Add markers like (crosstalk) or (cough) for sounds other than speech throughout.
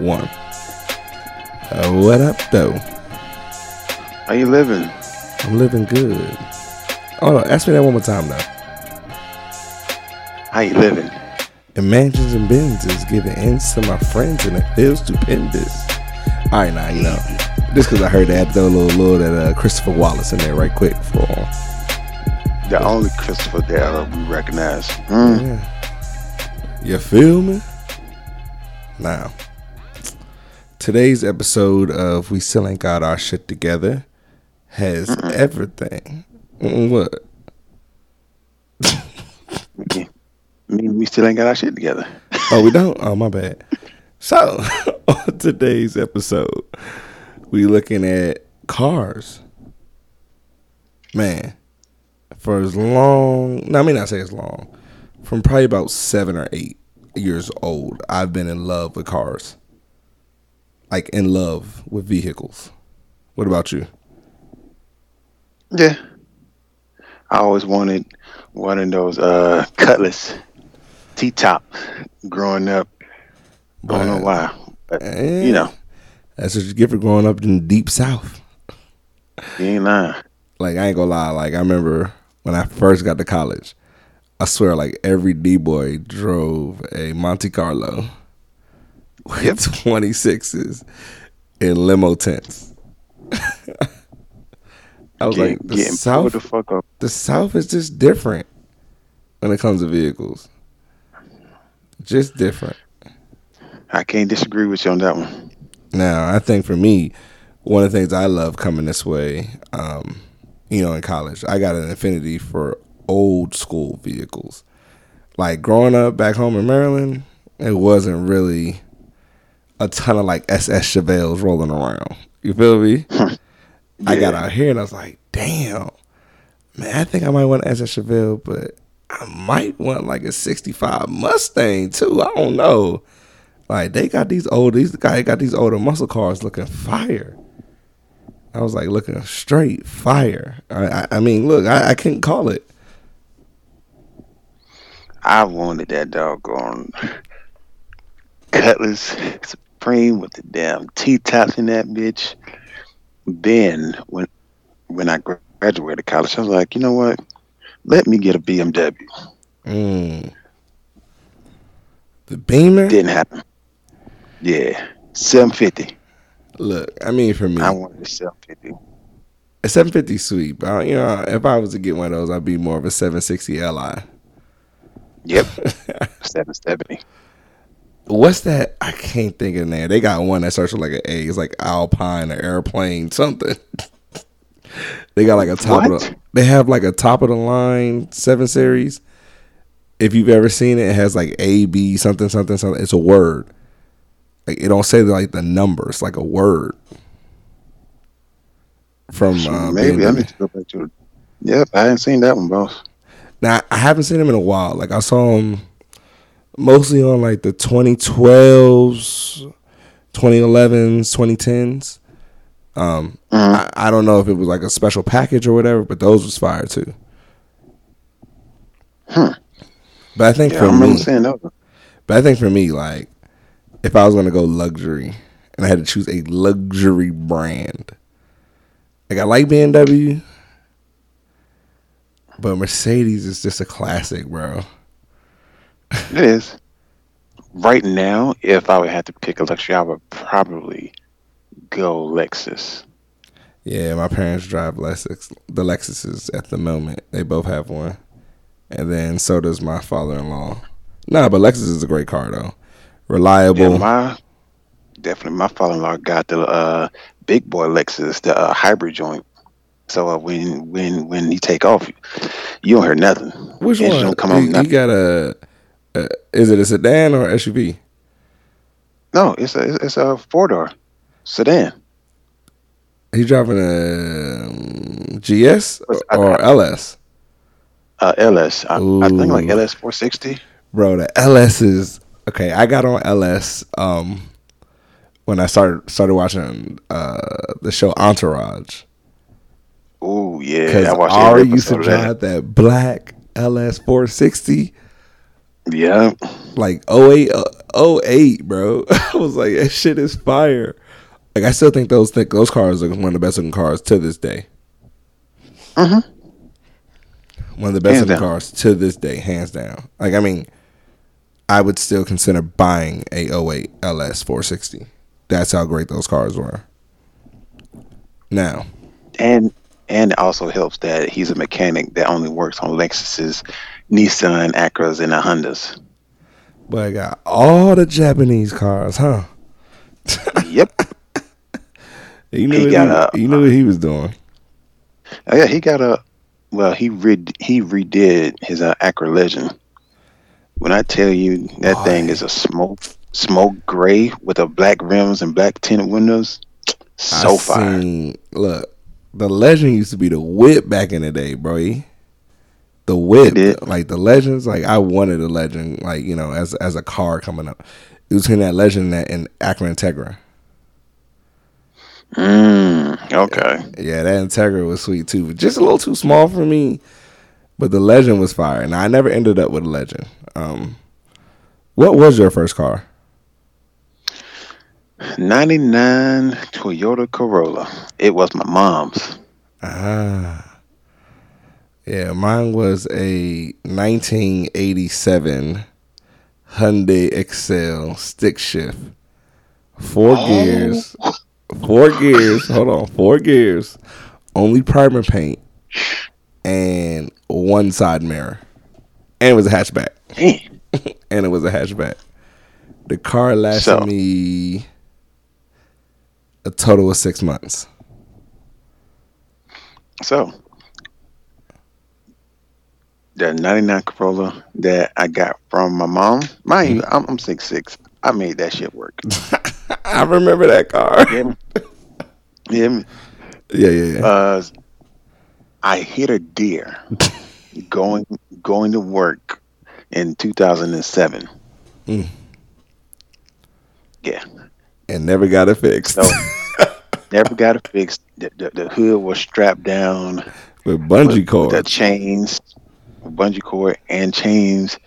one. Uh, what up, though? How you living? I'm living good. Oh, no, ask me that one more time, though. How you living? And mansions and Benz is giving ends to my friends, and it feels stupendous. All right, now you know, just because I heard that, throw a little, little that uh, Christopher Wallace in there right quick for. The only Christopher that we recognize. Mm. Yeah. You feel me? Now, today's episode of We Still Ain't Got Our Shit Together has Mm-mm. everything. What? (laughs) I mean, we still ain't got our shit together. oh, we don't? Oh, my bad. So, (laughs) on today's episode, we looking at cars. Man, for as long, no, I mean not say as long, from probably about seven or eight years old, I've been in love with cars. Like in love with vehicles. What about you? Yeah. I always wanted one of those uh Cutlass T top growing up. I don't know why. But, you know. That's what you get for growing up in the deep south. You ain't lying. Like I ain't gonna lie, like I remember when I first got to college, I swear, like every D boy drove a Monte Carlo (laughs) with 26s in limo tints. (laughs) I was like, the South, the, fuck up. the South is just different when it comes to vehicles. Just different. I can't disagree with you on that one. Now, I think for me, one of the things I love coming this way, um, you know, in college, I got an affinity for old school vehicles. Like growing up back home in Maryland, it wasn't really a ton of like SS Chevelles rolling around. You feel me? (laughs) yeah. I got out here and I was like, damn, man, I think I might want an SS Chevelle, but I might want like a 65 Mustang too. I don't know. Like they got these old, these guy got these older muscle cars looking fire. I was like looking straight fire. I, I, I mean, look, I, I couldn't call it. I wanted that doggone (laughs) Cutlass Supreme with the damn T tops in that bitch. Then when when I graduated college, I was like, you know what? Let me get a BMW. Mm. The Beamer didn't happen. Yeah, seven fifty. Look, I mean, for me, I wanted a seven fifty. A seven fifty sweet, but you know, if I was to get one of those, I'd be more of a seven sixty Li. Yep. (laughs) 770. What's that? I can't think of the name. They got one that starts with like an A. It's like Alpine or airplane something. (laughs) they got like a top what? of the. They have like a top of the line seven series. If you've ever seen it, it has like A B something something something. It's a word. Like it don't say like the number. It's like a word. From uh, maybe I need to go back to it. Yep, I hadn't seen that one, boss. Now I haven't seen him in a while. Like I saw him mostly on like the 2012s, 2011s, 2010s. Um, mm-hmm. I, I, don't know if it was like a special package or whatever, but those was fire too. Hmm. But I think yeah, for I me, but I think for me, like if I was gonna go luxury and I had to choose a luxury brand, like I like BMW, but Mercedes is just a classic, bro. It is. Right now, if I would have to pick a luxury, I would probably go Lexus. Yeah, my parents drive Lexus. The Lexuses at the moment, they both have one, and then so does my father-in-law. Nah, but Lexus is a great car though, reliable. Yeah, my definitely my father-in-law got the uh, big boy Lexus, the uh, hybrid joint. So uh, when when when you take off, you don't hear nothing. Which one? Don't come you, you got a, a, Is it a sedan or SUV? No, it's a it's a four door sedan. He's driving a um, GS or, LS? Uh, LS. I, I think like LS four sixty. Bro, the LS is okay. I got on LS um when I started started watching uh the show Entourage. Oh yeah, because Ari used to drive that. that black LS 460. Yeah, like 08, 08, bro. (laughs) I was like, that shit is fire. Like I still think those think those cars are one of the best looking cars to this day. Mm-hmm. One of the best Hands looking down. cars to this day, hands down. Like I mean, I would still consider buying a 08 LS 460. That's how great those cars were. Now, And and it also helps that he's a mechanic that only works on Lexuses, Nissan, Acuras, and the Hondas. but I got all the Japanese cars, huh? (laughs) yep. You knew He what got he, a- you knew what he was doing. Oh, yeah, he got a. Well, he re- he redid his uh, Acura Legend. When I tell you that thing is a smoke smoke gray with a black rims and black tinted windows, so I fire. seen- look, the legend used to be the whip back in the day, bro. The whip, like the legends, like I wanted a legend, like you know, as as a car coming up. It was between that legend and, that, and Acura Integra. Mm, okay. Yeah, that Integra was sweet too, but just a little too small for me. But the legend was fire, and I never ended up with a legend. Um, what was your first car? 99 Toyota Corolla. It was my mom's. Ah. Yeah, mine was a 1987 Hyundai Excel stick shift. Four Oh. gears. Four gears. Hold on. Four gears. Only primer paint. And one side mirror. And it was a hatchback. (laughs) And it was a hatchback. The car lasted So- me a total of six months. So, the 99 Corolla that I got from my mom, mind you, I'm, I'm 6'6. I made that shit work. (laughs) I remember that car. Yeah. Yeah. Yeah, yeah, yeah. Uh, I hit a deer going going to work in 2007. Mm. Yeah. and never got it fixed. (laughs) Never got it fixed. The, the, the hood was strapped down with bungee with, with cord. the chains, bungee cord and chains.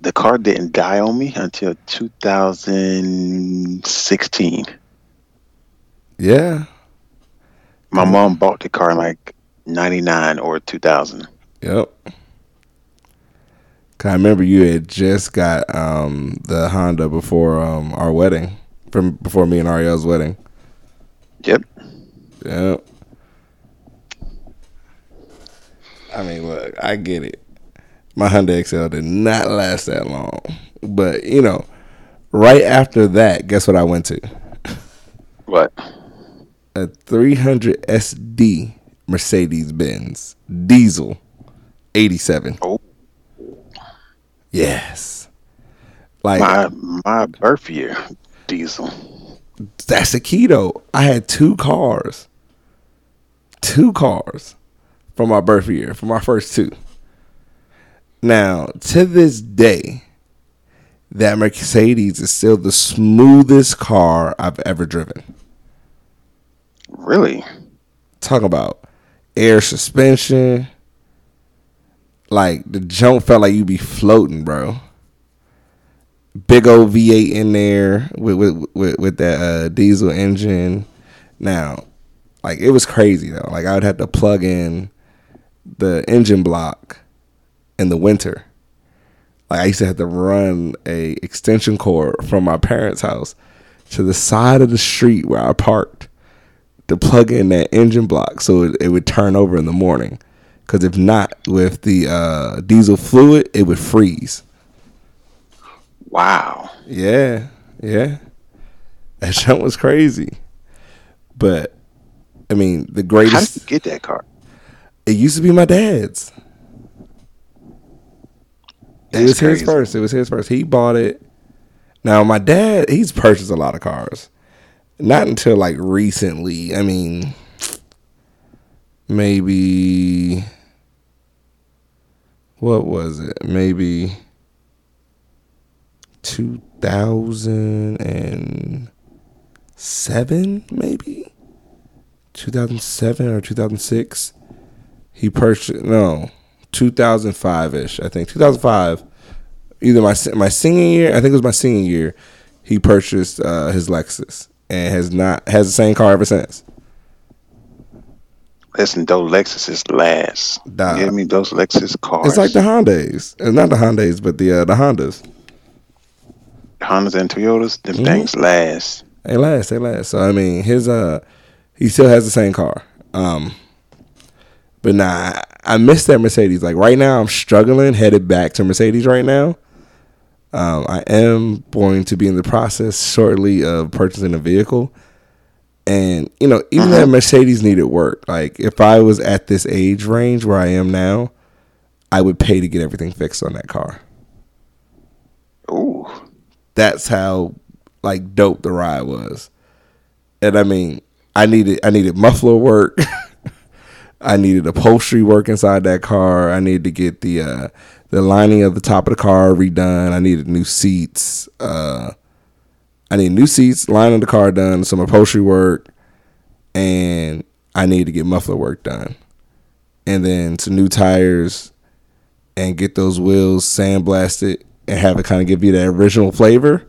The car didn't die on me until 2016. Yeah. My mom bought the car in like 99 or 2000. Yep. 'Cause I remember you had just got um, the Honda before um, our wedding, from before me and Ariel's wedding. Yep. Yep. I mean, look, I get it. My Hyundai Excel did not last that long, but you know, right after that, guess what I went to? What? a 300 SD Mercedes Benz diesel 87. Oh. Yes. Like My my birth year diesel. that's the key though. I had two cars. Two cars for my birth year, for my first two. Now, to this day, that Mercedes is still the smoothest car I've ever driven. Really? talk about air suspension. Like the jump felt like you'd be floating, bro. Big old V8 in there with with with, with that uh, diesel engine. Now, like it was crazy though. Like I would have to plug in the engine block in the winter. Like I used to have to run a extension cord from my parents' house to the side of the street where I parked to plug in that engine block so it, it would turn over in the morning. Because if not, with the uh, diesel fluid, it would freeze. Wow. Yeah, yeah. That (laughs) jump was crazy. But, I mean, the greatest. How did you get that car? It used to be my dad's. It That's was his first. It was his first. He bought it. Now my dad, he's purchased a lot of cars. Not until like recently. I mean, maybe what was it? Maybe two thousand and seven, maybe two thousand seven or two thousand six. He purchased no, two thousand five ish. I think two thousand five. either my my senior year, I think it was my senior year, he purchased uh, his Lexus and has not has the same car ever since. Listen, those Lexuses last. You hear me? Those Lexus cars. It's like the Hondas, it's not the Hondas, but the uh, the Hondas. Hondas and Toyotas. Them Mhm. things last. They last, they last. So I mean, his uh, he still has the same car. Um, but nah, I, I miss that Mercedes. Like right now, I'm struggling headed back to Mercedes right now. Um, I am going to be in the process shortly of purchasing a vehicle, and you know, even that Mercedes needed work. Like if I was at this age range where I am now, I would pay to get everything fixed on that car. Ooh. that's how like dope the ride was. And I mean, I needed I needed muffler work. (laughs) I needed upholstery work inside that car. I needed to get the uh the lining of the top of the car redone. I needed new seats. Uh I need new seats, lining the car done, some upholstery work, and I need to get muffler work done. And then some new tires and get those wheels sandblasted and have it kind of give you that original flavor.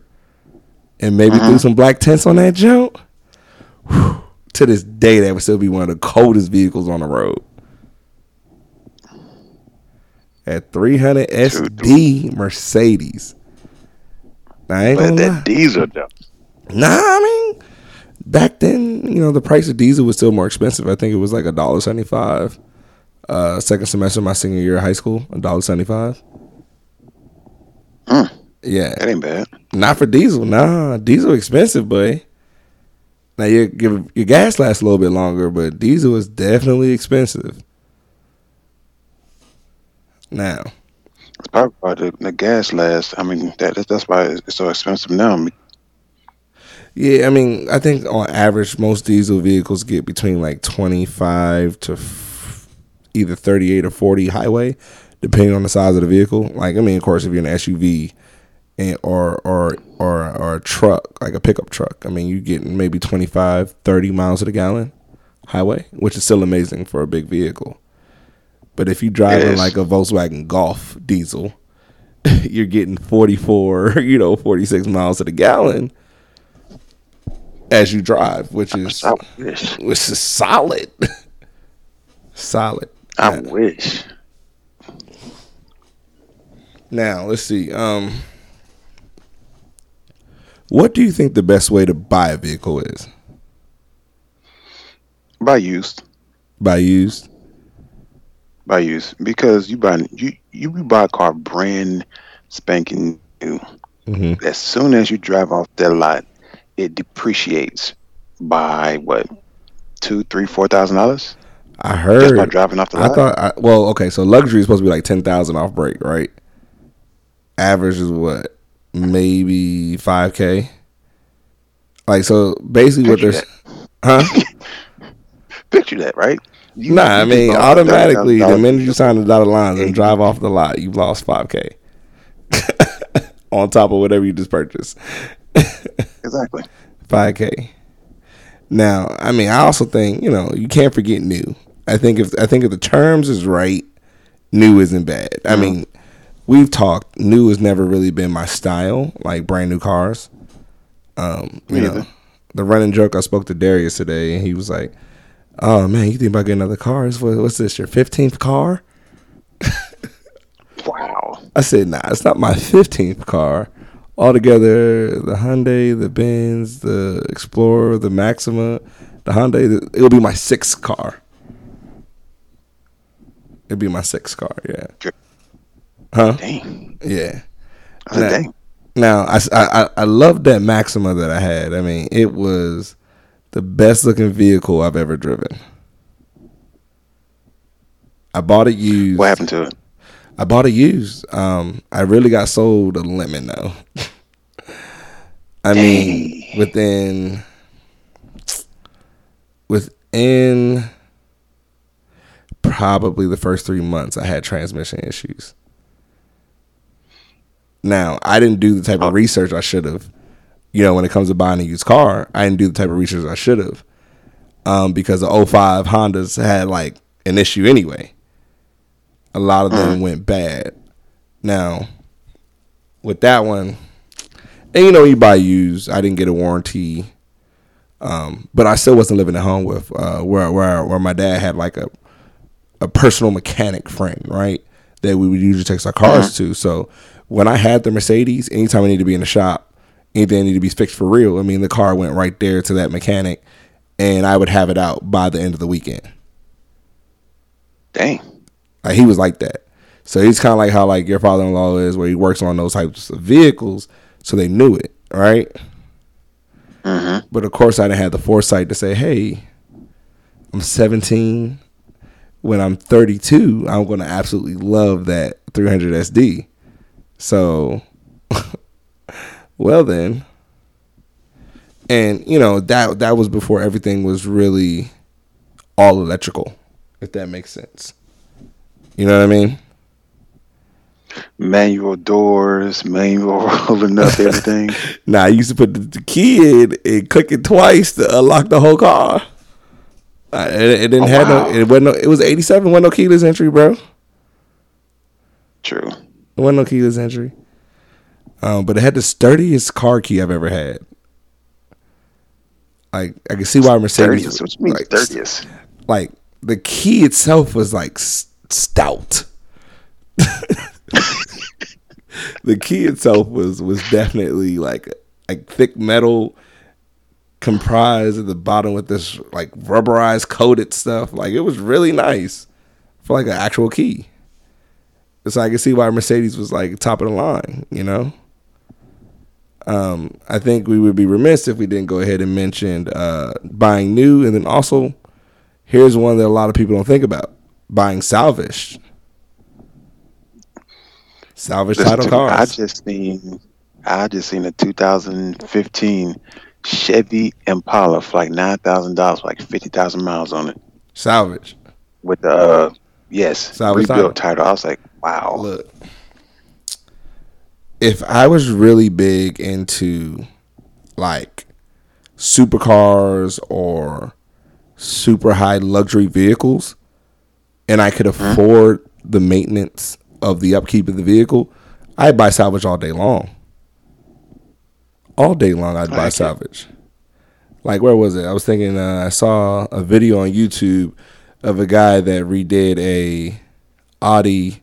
And maybe do some black tints on that jump. Whew. To this day, that would still be one of the coldest vehicles on the road. At 300 SD Mercedes. I ain't But gonna lie. that diesel though. Nah, I mean, back then, you know, the price of diesel was still more expensive. I think it was like a dollar seventy five. Uh, second semester of my senior year of high school, a dollar seventy five. Mm. Yeah, That ain't bad. not for diesel. Nah, diesel expensive, boy. Now your your, your gas lasts a little bit longer, but diesel is definitely expensive. Now, It's probably why the, the gas lasts. I mean, that that's- why it's so expensive now. Yeah, I mean, I think on average, most diesel vehicles get between like 25 to f- either 38 or 40 highway, depending on the size of the vehicle. Like, I mean, of course, if you're an SUV and or or or or a truck, like a pickup truck, I mean, you get maybe 25, 30 miles to the gallon highway, which is still amazing for a big vehicle. But if you drive in like a Volkswagen Golf diesel, (laughs) you're getting 44, (laughs) you know, 46 miles to the gallon as you drive, which is which is solid. (laughs) solid. I Now- wish. Now, let's see. Um what do you think the best way to buy a vehicle is? Buy used. Buy used? Buy used because you buy you you buy a car brand spanking new. Mhm. As soon as you drive off that lot, it depreciates by what two, three, four thousand dollars I just by heard driving off the I lot. thought I, well, okay, so luxury is supposed to be like 10,000 off break, right? Average is what? Maybe 5k. Like so basically what Picture there's Huh? (laughs) Picture that, right? You- Nah, I mean, automatically, the minute you sign the dotted lines and drive off the lot, you've lost 5K (laughs) on top of whatever you just purchased. (laughs) exactly. 5K. Now, I mean, I also think, you know, you can't forget new. I think if I think if the terms is right, new isn't bad. I mean, we've talked, new has never really been my style, like brand new cars. Um, you know, the running joke I spoke to Darius today and he was like, "Oh man, you think about getting another car? What's this? Your 15th car?" (laughs) Wow. I said, "Nah, it's not my 15th car. Altogether, the Hyundai, the Benz, the Explorer, the Maxima, the Hyundai, it'll be my sixth car. It'll be my sixth car, yeah. Huh? Dang. Yeah. I said, dang. Now, I, I, I love that Maxima that I had. I mean, it was the best looking vehicle I've ever driven. I bought it used. What happened to it? I bought it used. Um, I really got sold a lemon though. (laughs) I mean, within within probably the first three months, I had transmission issues. Now, I didn't do the type of research I should have. You know, when it comes to buying a used car, I didn't do the type of research I should have. Um, because the 05 Hondas had like an issue anyway. A lot of them went bad. Now, with that one, and you know, you buy used. I didn't get a warranty, um, but I still wasn't living at home with uh, where where where my dad had like a a personal mechanic friend, right? That we would usually take our cars to. So when I had the Mercedes, anytime I needed to be in the shop, anything needed to be fixed for real, I mean, the car went right there to that mechanic, and I would have it out by the end of the weekend. Dang. Like he was like that. So he's kind of like how like your father-in-law is, where he works on those types of vehicles, so they knew it, right? Mm-hmm. But of course, I didn't have the foresight to say, "Hey, I'm 17. When I'm 32, I'm going to absolutely love that 300 SD." So, (laughs) well then, and you know that that was before everything was really all electrical, if that makes sense. You know what I mean? Manual doors, manual (laughs) rolling up everything. (laughs) Nah, I used to put the, key in and click it twice to unlock the whole car. Uh, it, it didn't Oh, have wow. no. It wasn't. No, it was eighty seven. Wasn't no keyless entry, bro. It True. wasn't no keyless entry. Um, but it had the sturdiest car key I've ever had. Like I can see why Mercedes. Thirtieth. What you mean like, thirtieth? like the key itself was like stout. (laughs) the key itself was was definitely like like thick metal comprised at the bottom with this like rubberized coated stuff. Like it was really nice for like an actual key. So I can see why Mercedes was like top of the line, you know. Um, I think we would be remiss if we didn't go ahead and mention uh, buying new, and then also here's one that a lot of people don't think about: buying salvaged. Salvage title me, (laughs) I just seen I just seen a 2015 Chevy Impala for like nine thousand dollars, like fifty thousand miles on it, Salvage. with the uh, yes Salvage rebuilt title. I was like, wow. Look, if I was really big into like supercars or super high luxury vehicles, and I could afford the maintenance of the upkeep of the vehicle, I'd buy salvage all day long. All day long, I'd buy like it. salvage. Like where was it? I was thinking. Uh, I saw a video on YouTube of a guy that redid a Audi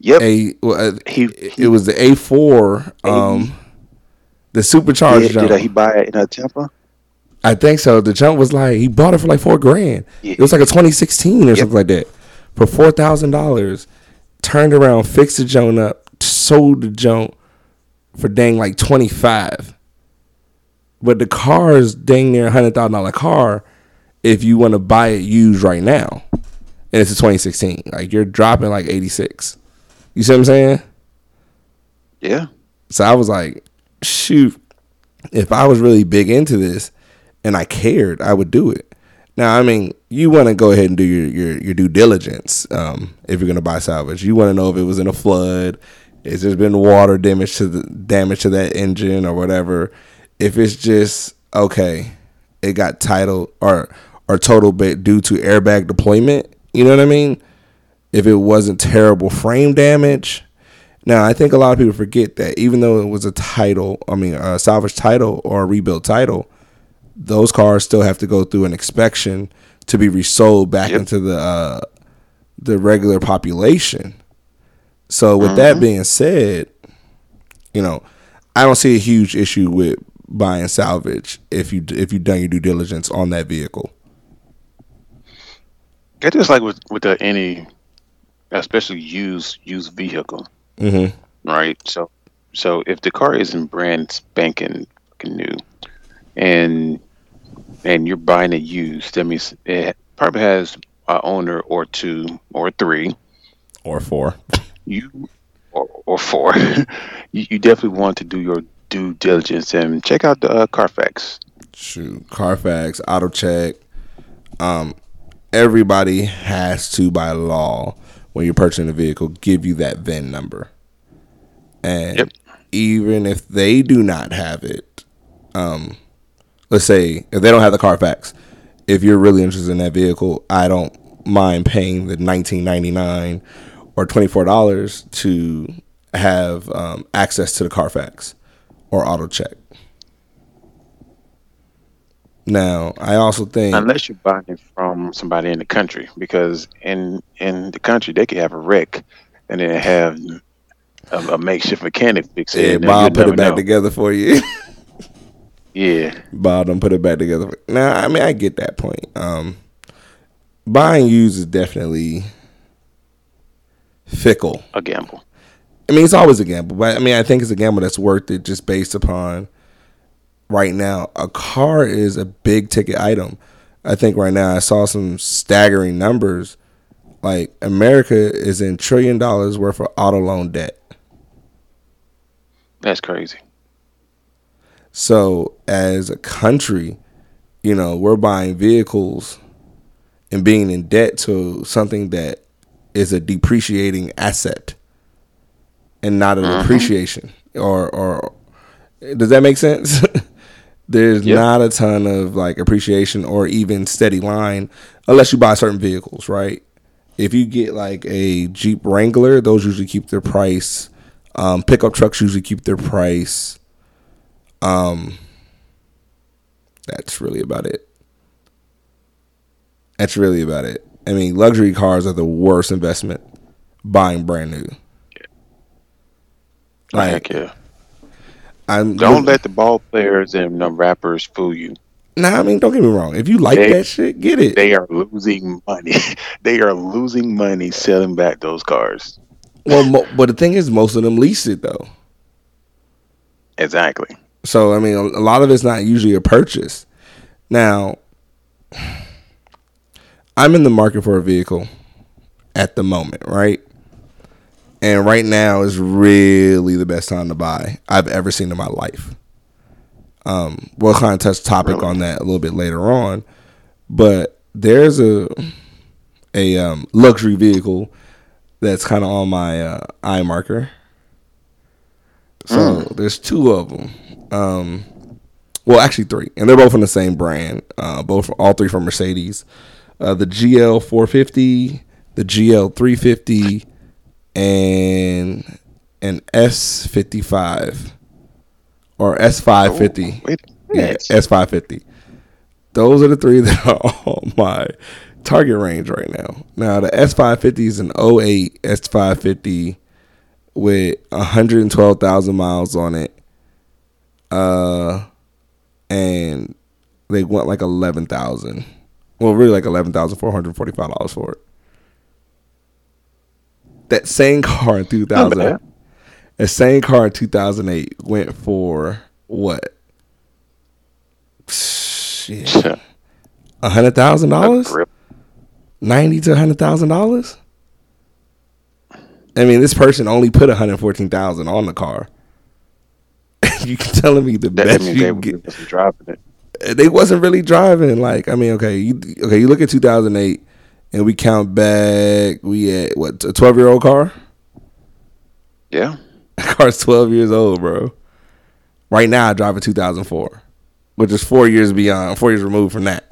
Yep. a well, uh, He- it, it was the A4 um the supercharged Did, jump. did he buy it in a Tampa? I think so. The jump was like he bought it for like 4 grand. Yeah. It was like a 2016 or something like that. For $4,000. Turned around, fixed the jump up, sold the jump for dang like 25. But the car is dang near a $100,000 car if you want to buy it used right now. And it's a 2016. Like you're dropping like 86. You see what I'm saying? Yeah. So I was like, shoot, if I was really big into this and I cared, I would do it. Now, I mean, you want to go ahead and do your, your, your due diligence um, if you're going to buy salvage. You want to know if it was in a flood, is there's been water damage to the damage to that engine or whatever. If it's just okay, it got title or or total bit due to airbag deployment. You know what I mean? If it wasn't terrible frame damage, now, I think a lot of people forget that even though it was a title, I mean, a salvage title or a rebuilt title, those cars still have to go through an inspection to be resold back Yep. into the uh, the regular population. So, with that being said, you know, I don't see a huge issue with buying salvage if you if you've done your due diligence on that vehicle. It's just like with with the, any, especially used used vehicle, Mm-hmm. right? So so if the car isn't brand spanking new, and and you're buying it used, that means it probably has a owner or two or three. Or four. you or, or four, (laughs) you, you definitely want to do your due diligence and check out the uh, Carfax. shoot, Carfax, AutoCheck. Um, everybody has to, by law, when you're purchasing a vehicle, give you that VIN number. And Yep. even if they do not have it, um, let's say if they don't have the Carfax, if you're really interested in that vehicle, I don't mind paying the 19.99 or twenty four dollars to have um, access to the Carfax or auto check. Now, I also think unless you're buying it from somebody in the country, because in in the country they could have a wreck and then have a, a makeshift mechanic fix it. yeah, Bob put it back know. together for you. (laughs) Yeah, Bob don't put it back together. Now, I mean, I get that point. Um, buying used is definitely fickle. a gamble. I mean, it's always a gamble, but I mean, I think it's a gamble that's worth it just based upon right now. A car is a big ticket item. I think right now I saw some staggering numbers. Like America is in trillion dollars worth of auto loan debt. That's crazy. So as a country, you know, we're buying vehicles and being in debt to something that is a depreciating asset and not an appreciation. Mm-hmm. Or or does that make sense? (laughs) There's Yep. not a ton of like appreciation or even steady line unless you buy certain vehicles, right? If you get like a Jeep Wrangler, those usually keep their price. Um, pickup trucks usually keep their price. Um, that's really about it. That's really about it. I mean, luxury cars are the worst investment. Buying brand new. Like Heck yeah. I'm Don't let the ball players and the rappers fool you. Nah, I mean, don't get me wrong. If you like They- that shit, get it. They are losing money. (laughs) they are losing money selling back those cars. well, mo- but the thing is, most of them lease it though. Exactly. So I mean, a a lot of it's not usually a purchase. Now, (sighs) I'm in the market for a vehicle at the moment, right? And right now is really the best time to buy I've ever seen in my life. Um, we'll kind of touch topic Really? on that a little bit later on, but there's a a um, luxury vehicle that's kind of on my uh, eye marker. So there's two of them. Um, well, actually three, and they're both from the same brand. Uh, both, all three from Mercedes. Uh, the GL 450, the GL 350, and an S55 or S550. Oh, yeah, S550. Those are the three (laughs) that are on my target range right now. Now, the S550 is an 08 S550 with 112,000 miles on it. Uh, and they went like 11,000. Well, really like $11,445 for it. That same car in 2000, bad. that same car in 2008 went for what? Shit, a hundred thousand dollars, ninety to a hundred thousand dollars. I mean, this person only put hundred fourteen thousand on the car. (laughs) you can telling me the That, best you they get? wasn't driving it. They wasn't really driving. Like, I mean, okay, you okay? You look at two thousand eight, and we count back. We at what a twelve year old car. Yeah. (laughs) That car's 12 years old, bro. Right now, I drive a 2004, which is four years beyond, four years removed from that.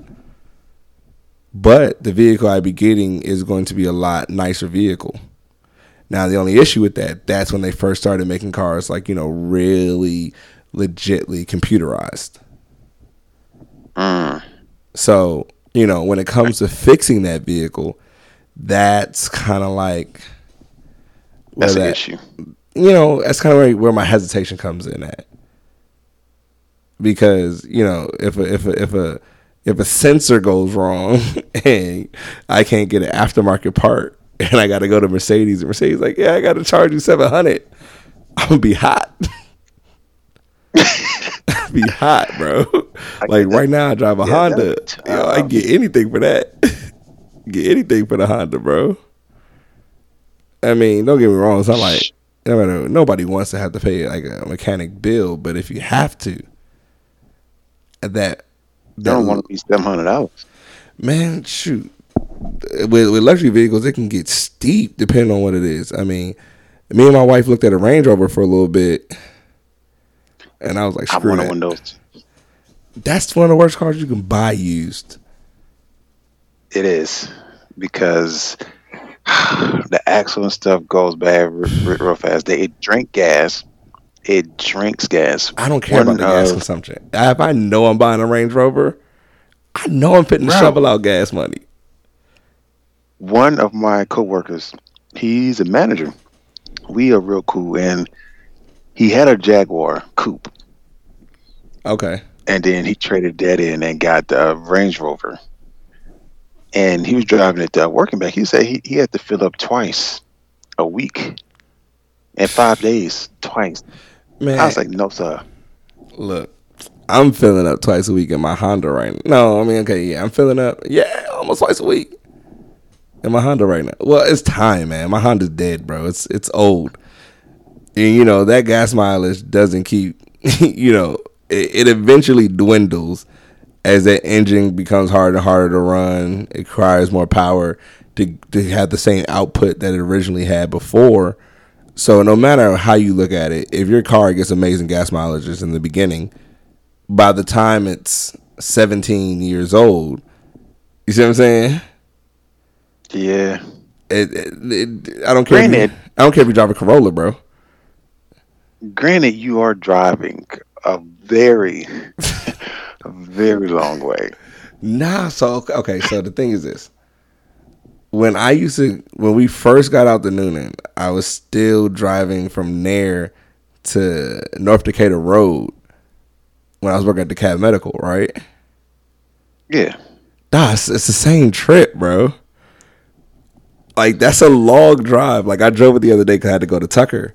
But the vehicle I'd be getting is going to be a lot nicer vehicle. Now, the only issue with that, that's when they first started making cars like, you know, really legitly computerized. Mm. So, you know, when it comes to fixing that vehicle, that's kind of like That's an that- issue. you know, that's kind of where, where my hesitation comes in at. Because you know, if a if a if a if a sensor goes wrong (laughs) and I can't get an aftermarket part, and I got to go to Mercedes, and Mercedes like, yeah, I got to charge you seven hundred. (laughs) I'm gonna be hot. (laughs) be hot, bro. (laughs) Like right now, I drive a Yeah, Honda. Yo, I get anything for that. (laughs) get anything for the Honda, bro. I mean, don't get me wrong. It's not like no matter, nobody wants to have to pay like a mechanic bill, but if you have to, that they don't want to be seven hundred dollars. man, shoot. With, with luxury vehicles, it can get steep depending on what it is. I mean, me and my wife looked at a Range Rover for a little bit, and I was like, I "Screw want that." one of those. That's one of the worst cars you can buy used. It is because (sighs) the axle and stuff goes bad real, real fast. They it drink gas. It drinks gas. I don't care One, about the gas consumption. If I know I'm buying a Range Rover, I know I'm fitting to shovel out gas money. One of my coworkers, he's a manager. We are real cool, and he had a Jaguar coupe. Okay. And then he traded that in and got the Range Rover and he was driving it uh, working back. He said he, he had to fill up twice a week in five days, twice. Man, I was like, no, sir. Look, I'm filling up twice a week in my Honda right now. No, I mean, okay, yeah, I'm filling up, yeah, almost twice a week in my Honda right now. Well, it's time, man. My Honda's dead, bro. It's it's old, and you know that gas mileage doesn't keep. (laughs) you know, it, it eventually dwindles as that engine becomes harder and harder to run, it requires more power to to have the same output that it originally had before. So no matter how you look at it, if your car gets amazing gas mileages in the beginning, by the time it's 17 years old, you see what I'm saying? Yeah. It, it, it I don't care. Granted, you, I don't care if you drive a Corolla, bro. Granted, you are driving a very a very long way. Nah, so okay, so the thing is this. When I used to when we first got out the Newnan, I was still driving from Nair to North Decatur Road when I was working at the Cab Medical, right? Yeah. Nah, it's, it's the same trip, bro. Like that's a long drive. Like I drove it the other day because I had to go to Tucker,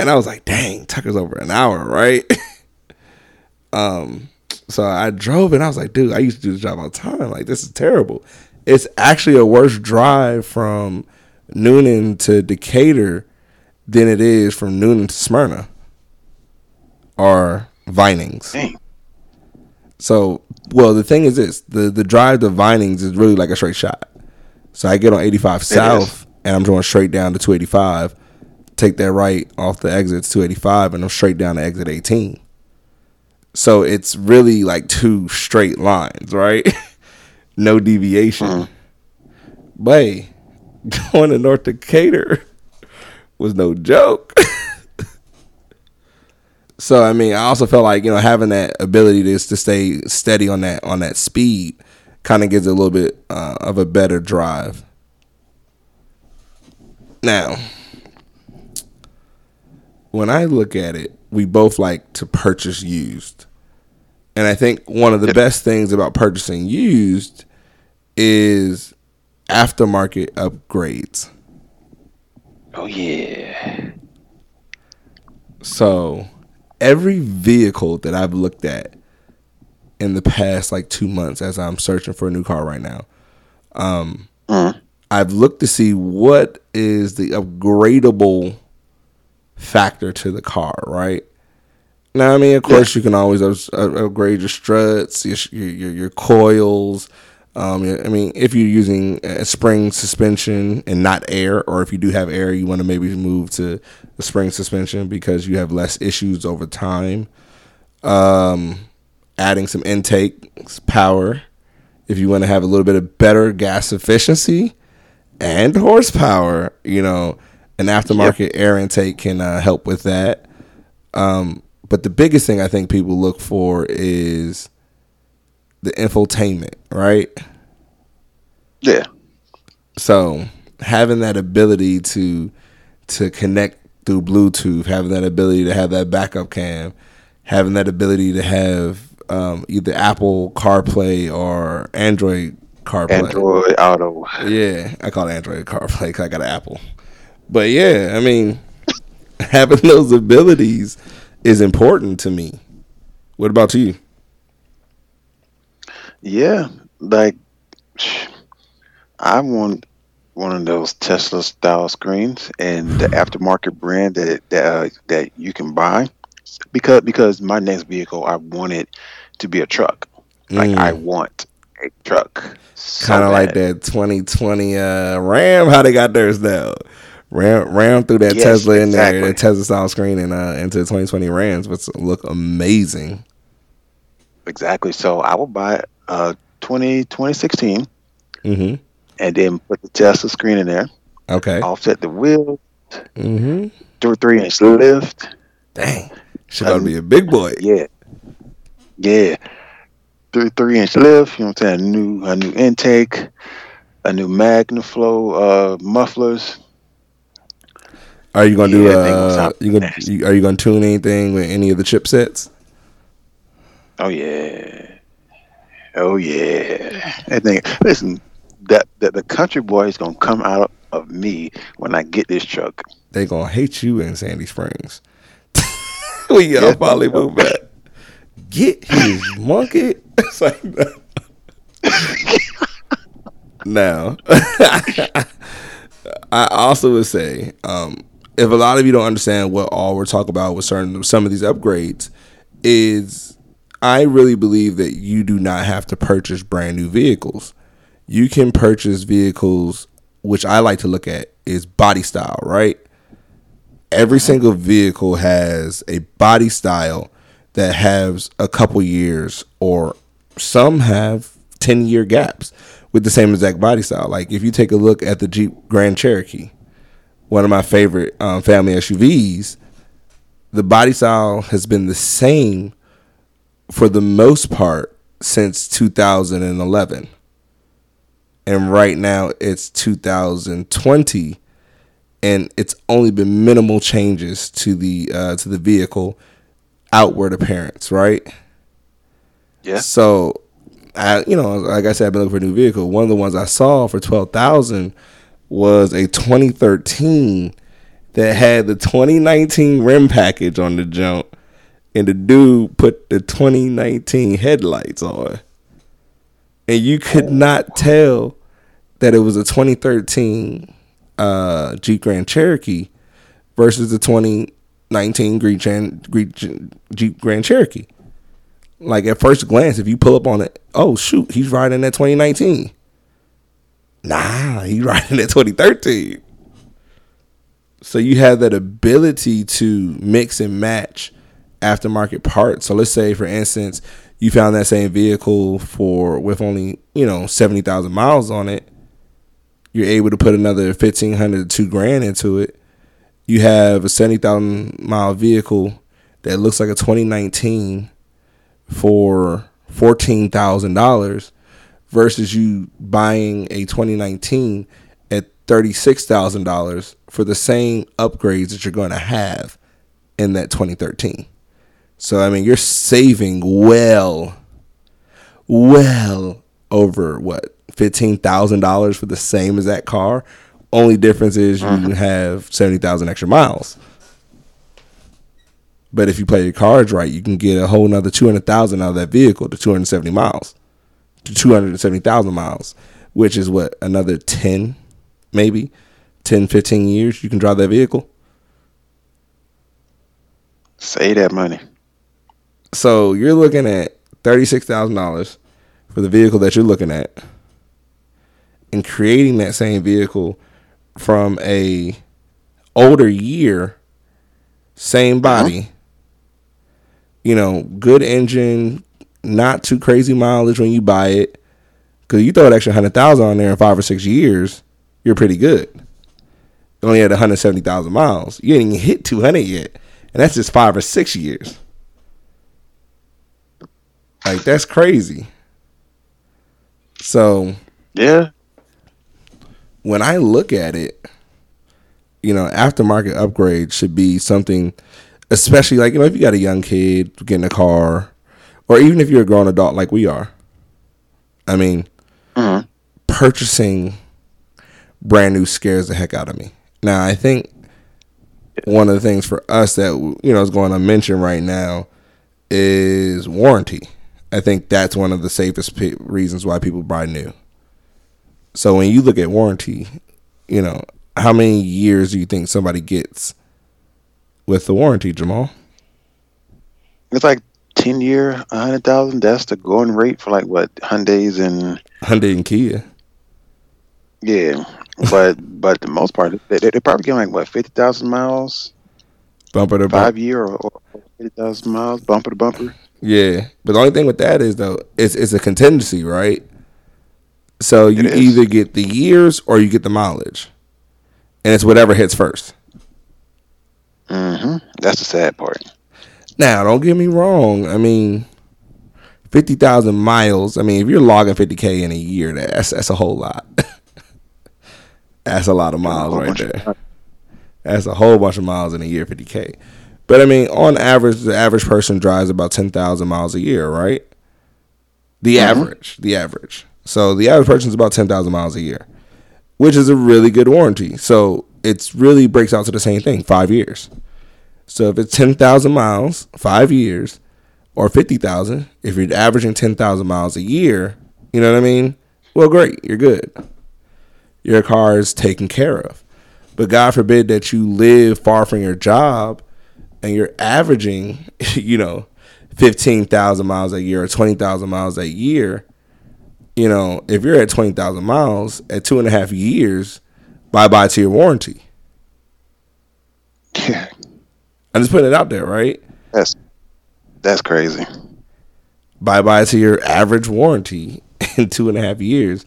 and I was like, "Dang, Tucker's over an hour, right?" (laughs) um, so I drove and I was like, dude, I used to do this job all the time. Like, this is terrible. It's actually a worse drive from Newnan to Decatur than it is from Newnan to Smyrna or Vinings. Dang. So, well, the thing is this: the the drive to Vinings is really like a straight shot. So I get on 85 South and I'm going straight down to 285. Take that right off the exit 285 and I'm straight down to exit 18. So it's really like two straight lines, right? (laughs) no deviation. Mm. But (laughs) going to North Decatur was no joke. (laughs) so I mean, I also felt like you know having that ability to to stay steady on that on that speed kind of gives it a little bit uh, of a better drive. Now, when I look at it, we both like to purchase used. And I think one of the best things about purchasing used is aftermarket upgrades. Oh yeah. So, every vehicle that I've looked at in the past like 2 months as I'm searching for a new car right now, um, mm. I've looked to see what is the upgradable factor to the car, right? Now, I mean, of course, you can always upgrade your struts, your your, your coils. Um, I mean, if you're using a spring suspension and not air, or if you do have air, you want to maybe move to the spring suspension because you have less issues over time. Um, adding some intake power if you want to have a little bit of better gas efficiency and horsepower. You know, an aftermarket yep. air intake can uh, help with that. Um, but the biggest thing I think people look for is the infotainment, right? Yeah. So having that ability to to connect through Bluetooth, having that ability to have that backup cam, having that ability to have um, either Apple CarPlay or Android CarPlay. Android Auto. Yeah, I call it Android CarPlay because I got an Apple. But yeah, I mean, (laughs) having those abilities is important to me. What about you? Yeah, like I want one of those Tesla style screens and the (laughs) aftermarket brand that that uh, that you can buy because because my next vehicle I want it to be a truck. Like mm. I want a truck. So kind of like that 2020 uh, Ram. How they got theirs now? Ram ram through that yes, Tesla in exactly. there, that Tesla style screen, and uh, into the 2020 Rams, which look amazing. Exactly. So I will buy uh 20 2016, mm-hmm. and then put the Tesla screen in there, Okay. Offset the wheel. Mm-hmm. Two or three inch lift. Dang. Should to be a big boy. Yeah. Yeah. Three three inch lift, you know what I'm saying? A new a new intake, a new Magnaflow uh mufflers. Are you gonna do Yeah, gonna uh you gonna you, are you gonna tune anything with any of the chipsets? Oh yeah. Oh yeah. That thing listen, that, that the country boy is gonna come out of me when I get this truck. They gonna hate you in Sandy Springs. (laughs) we get Yeah. move back. Get his monkey. (laughs) It's like (laughs) now. I also would say, um, if a lot of you don't understand what all we're talking about with certain some of these upgrades, is I really believe that you do not have to purchase brand new vehicles. You can purchase vehicles, which I like to look at is body style, right? Every single vehicle has a body style that has a couple years, or some have 10 year gaps with the same exact body style. Like if you take a look at the Jeep Grand Cherokee, one of my favorite um, family SUVs, the body style has been the same for the most part since 2011. And right now it's 2020 and it's only been minimal changes to the uh, to the vehicle outward appearance, right? Yeah. So, I you know, like I said, I've been looking for a new vehicle. One of the ones I saw for twelve thousand was a 2013 that had the 2019 rim package on the jump, and the dude put the 2019 headlights on, and you could not tell that it was a 2013 uh, Jeep Grand Cherokee versus the 2019 Jeep Grand- Jeep Grand Cherokee. Like at first glance, if you pull up on it, oh shoot, he's riding that 2019. Nah, he's (laughs) riding that 2013. So you have that ability to mix and match aftermarket parts. So let's say, for instance, you found that same vehicle for with only you know seventy thousand miles on it. You're able to put another fifteen hundred to two grand into it. You have a seventy thousand mile vehicle that looks like a 2019 for fourteen thousand dollars versus you buying a 2019 at thirty six thousand dollars for the same upgrades that you're going to have in that 2013. So I mean, you're saving well, well over what fifteen thousand dollars for the same as that car. Only difference is you mm-hmm. have seventy thousand extra miles. But if you play your cards right, you can get a whole nother two hundred thousand out of that vehicle to two hundred seventy miles, to two hundred seventy thousand miles, which is what another ten, maybe 10, 15 years you can drive that vehicle. Save that money. So you're looking at thirty six thousand dollars for the vehicle that you're looking at, and creating that same vehicle from a older year, same mm-hmm. body. You know, good engine, not too crazy mileage when you buy it. Cause you throw an extra hundred thousand on there in five or six years, you're pretty good. You only had 170,000 miles. You ain't even hit 200 yet. And that's just five or six years. Like, that's crazy. So, Yeah. when I look at it, you know, aftermarket upgrade should be something, especially like, you know, if you got a young kid getting a car, or even if you're a grown adult like we are. I mean, Mhm. purchasing brand new scares the heck out of me. Now, I think one of the things for us that you know is going unmentioned right now is warranty. I think that's one of the safest pe- reasons why people buy new. So when you look at warranty, you know how many years do you think somebody gets with the warranty, Jamal? It's like ten year, a hundred thousand. That's the going rate for like what Hyundai's and Hyundai and Kia. yeah. But (laughs) but the most part, they, they- they're probably getting like what fifty thousand miles, Bumper to bumper. five year or, or fifty thousand miles, bumper to bumper. Yeah, but the only thing with that is though, it's it's a contingency, right? So you either get the years or you get the mileage. and it's whatever hits first. Mm-hmm. That's the sad part. Now, don't get me wrong. I mean, fifty thousand miles. I mean, if you're logging fifty k in a year, that's that's a whole lot. (laughs) that's a lot of miles right there. That's a whole bunch of miles in a year, fifty k. But I mean, on average, the average person drives about ten thousand miles a year, right? The Mhm. average, the average. So the average person is about ten thousand miles a year, which is a really good warranty. So it's really breaks out to the same thing, five years. So if it's ten thousand miles, five years, or fifty thousand, if you're averaging ten thousand miles a year, you know what I mean? Well, great, you're good. Your car is taken care of. But God forbid that you live far from your job and you're averaging, (laughs) you know, fifteen thousand miles a year or twenty thousand miles a year. You know, if you're at twenty thousand miles at two and a half years, bye bye to your warranty. Yeah, (laughs) I'm just putting it out there, right? that's that's crazy. bye bye to your average warranty (laughs) in two and a half years.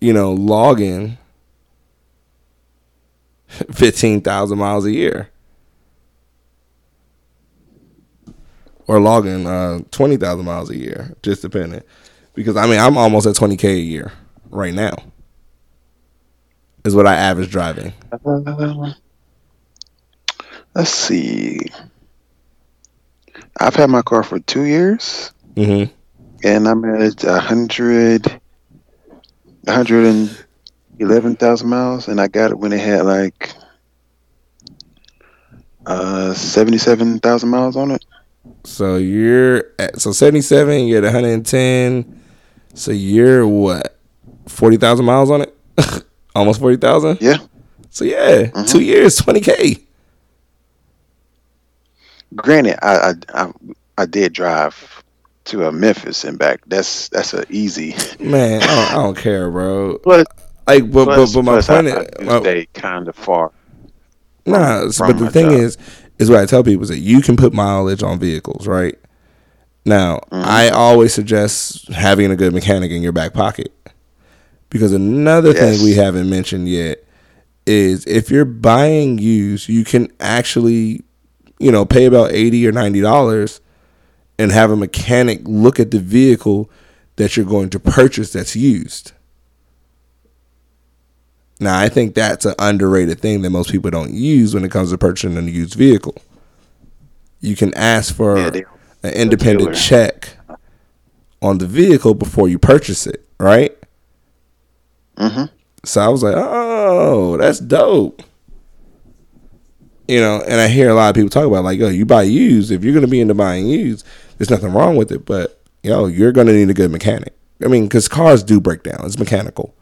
You know, logging (laughs) fifteen thousand miles a year, or logging uh, twenty thousand miles a year, just depending. Because I mean, I'm almost at twenty k a year right now. Is what I average driving. Let's see. I've had my car for two years, hmm and I'm at a hundred, hundred and eleven thousand miles, and I got it when it had like uh seventy-seven thousand miles on it. So you're at so seventy seven. You're at one hundred and ten. So you're what forty thousand miles on it? (laughs) Almost forty thousand. Yeah. So yeah, Mhm. two years, twenty k. Granted, I I I, I did drive to uh, Memphis and back. That's that's a easy. Man, I don't, I don't care, bro. Plus, Like, but plus, but, but my point I, I is, my- stay kind of far. nah. from- but the thing job. is, is what I tell people is that you can put mileage on vehicles, right? Now, Mhm. I always suggest having a good mechanic in your back pocket because another Yes. thing we haven't mentioned yet is if you're buying used, you can actually, you know, pay about eighty or ninety dollars and have a mechanic look at the vehicle that you're going to purchase that's used. Now, I think that's an underrated thing that most people don't use when it comes to purchasing a used vehicle. You can ask for Yeah, an independent check on the vehicle before you purchase it, right? hmm So I was like, oh, that's dope. You know, and I hear a lot of people talk about like, yo, you buy used. If you're gonna be into buying used, there's nothing wrong with it. But yo, you're gonna need a good mechanic. I mean, because cars do break down. It's mechanical.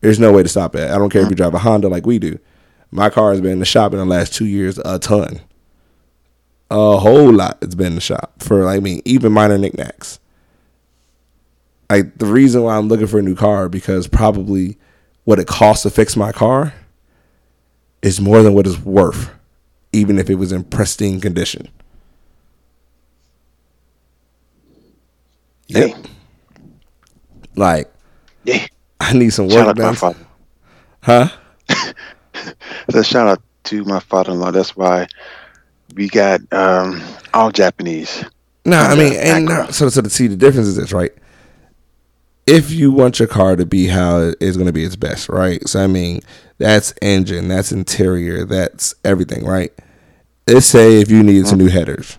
There's no way to stop it. I don't care if you drive a Honda like we do. My car has been in the shop in the last two years a ton. A whole lot. It's been in the shop for like I mean even minor knickknacks. Like the reason why I'm looking for a new car because probably what it costs to fix my car is more than what it's worth, even if it was in pristine condition. Yep. Hey, Like yeah. I need some Shout work my done. father. Huh? (laughs) So shout out to my father-in-law. That's why we got um, all Japanese. No, I mean, and so so to see the difference is this, right? If you want your car to be how it's going to be its best, right? So I mean, that's engine, that's interior, that's everything, right? Let's say if you needed some new uh-huh. headers.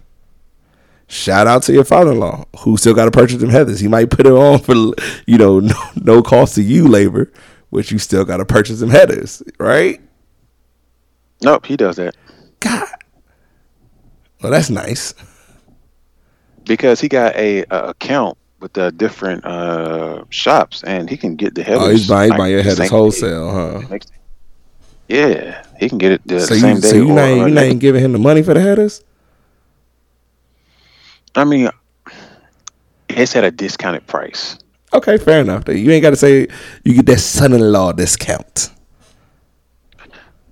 Shout out to your father-in-law who still got to purchase them headers. He might put it on for you know (laughs) no, no cost to you labor, which you still got to purchase them headers, right? Nope, he does that God, well that's nice. because he got a, a account with the different uh, shops, and he can get the headers. Oh, he's buying, buying your same day. wholesale, huh? Yeah, he can get it the So same you day. so you or, not uh, you not even giving him the money for the headers? I mean, it's at a discounted price. Okay, fair enough. You ain't got to say you get that son-in-law discount.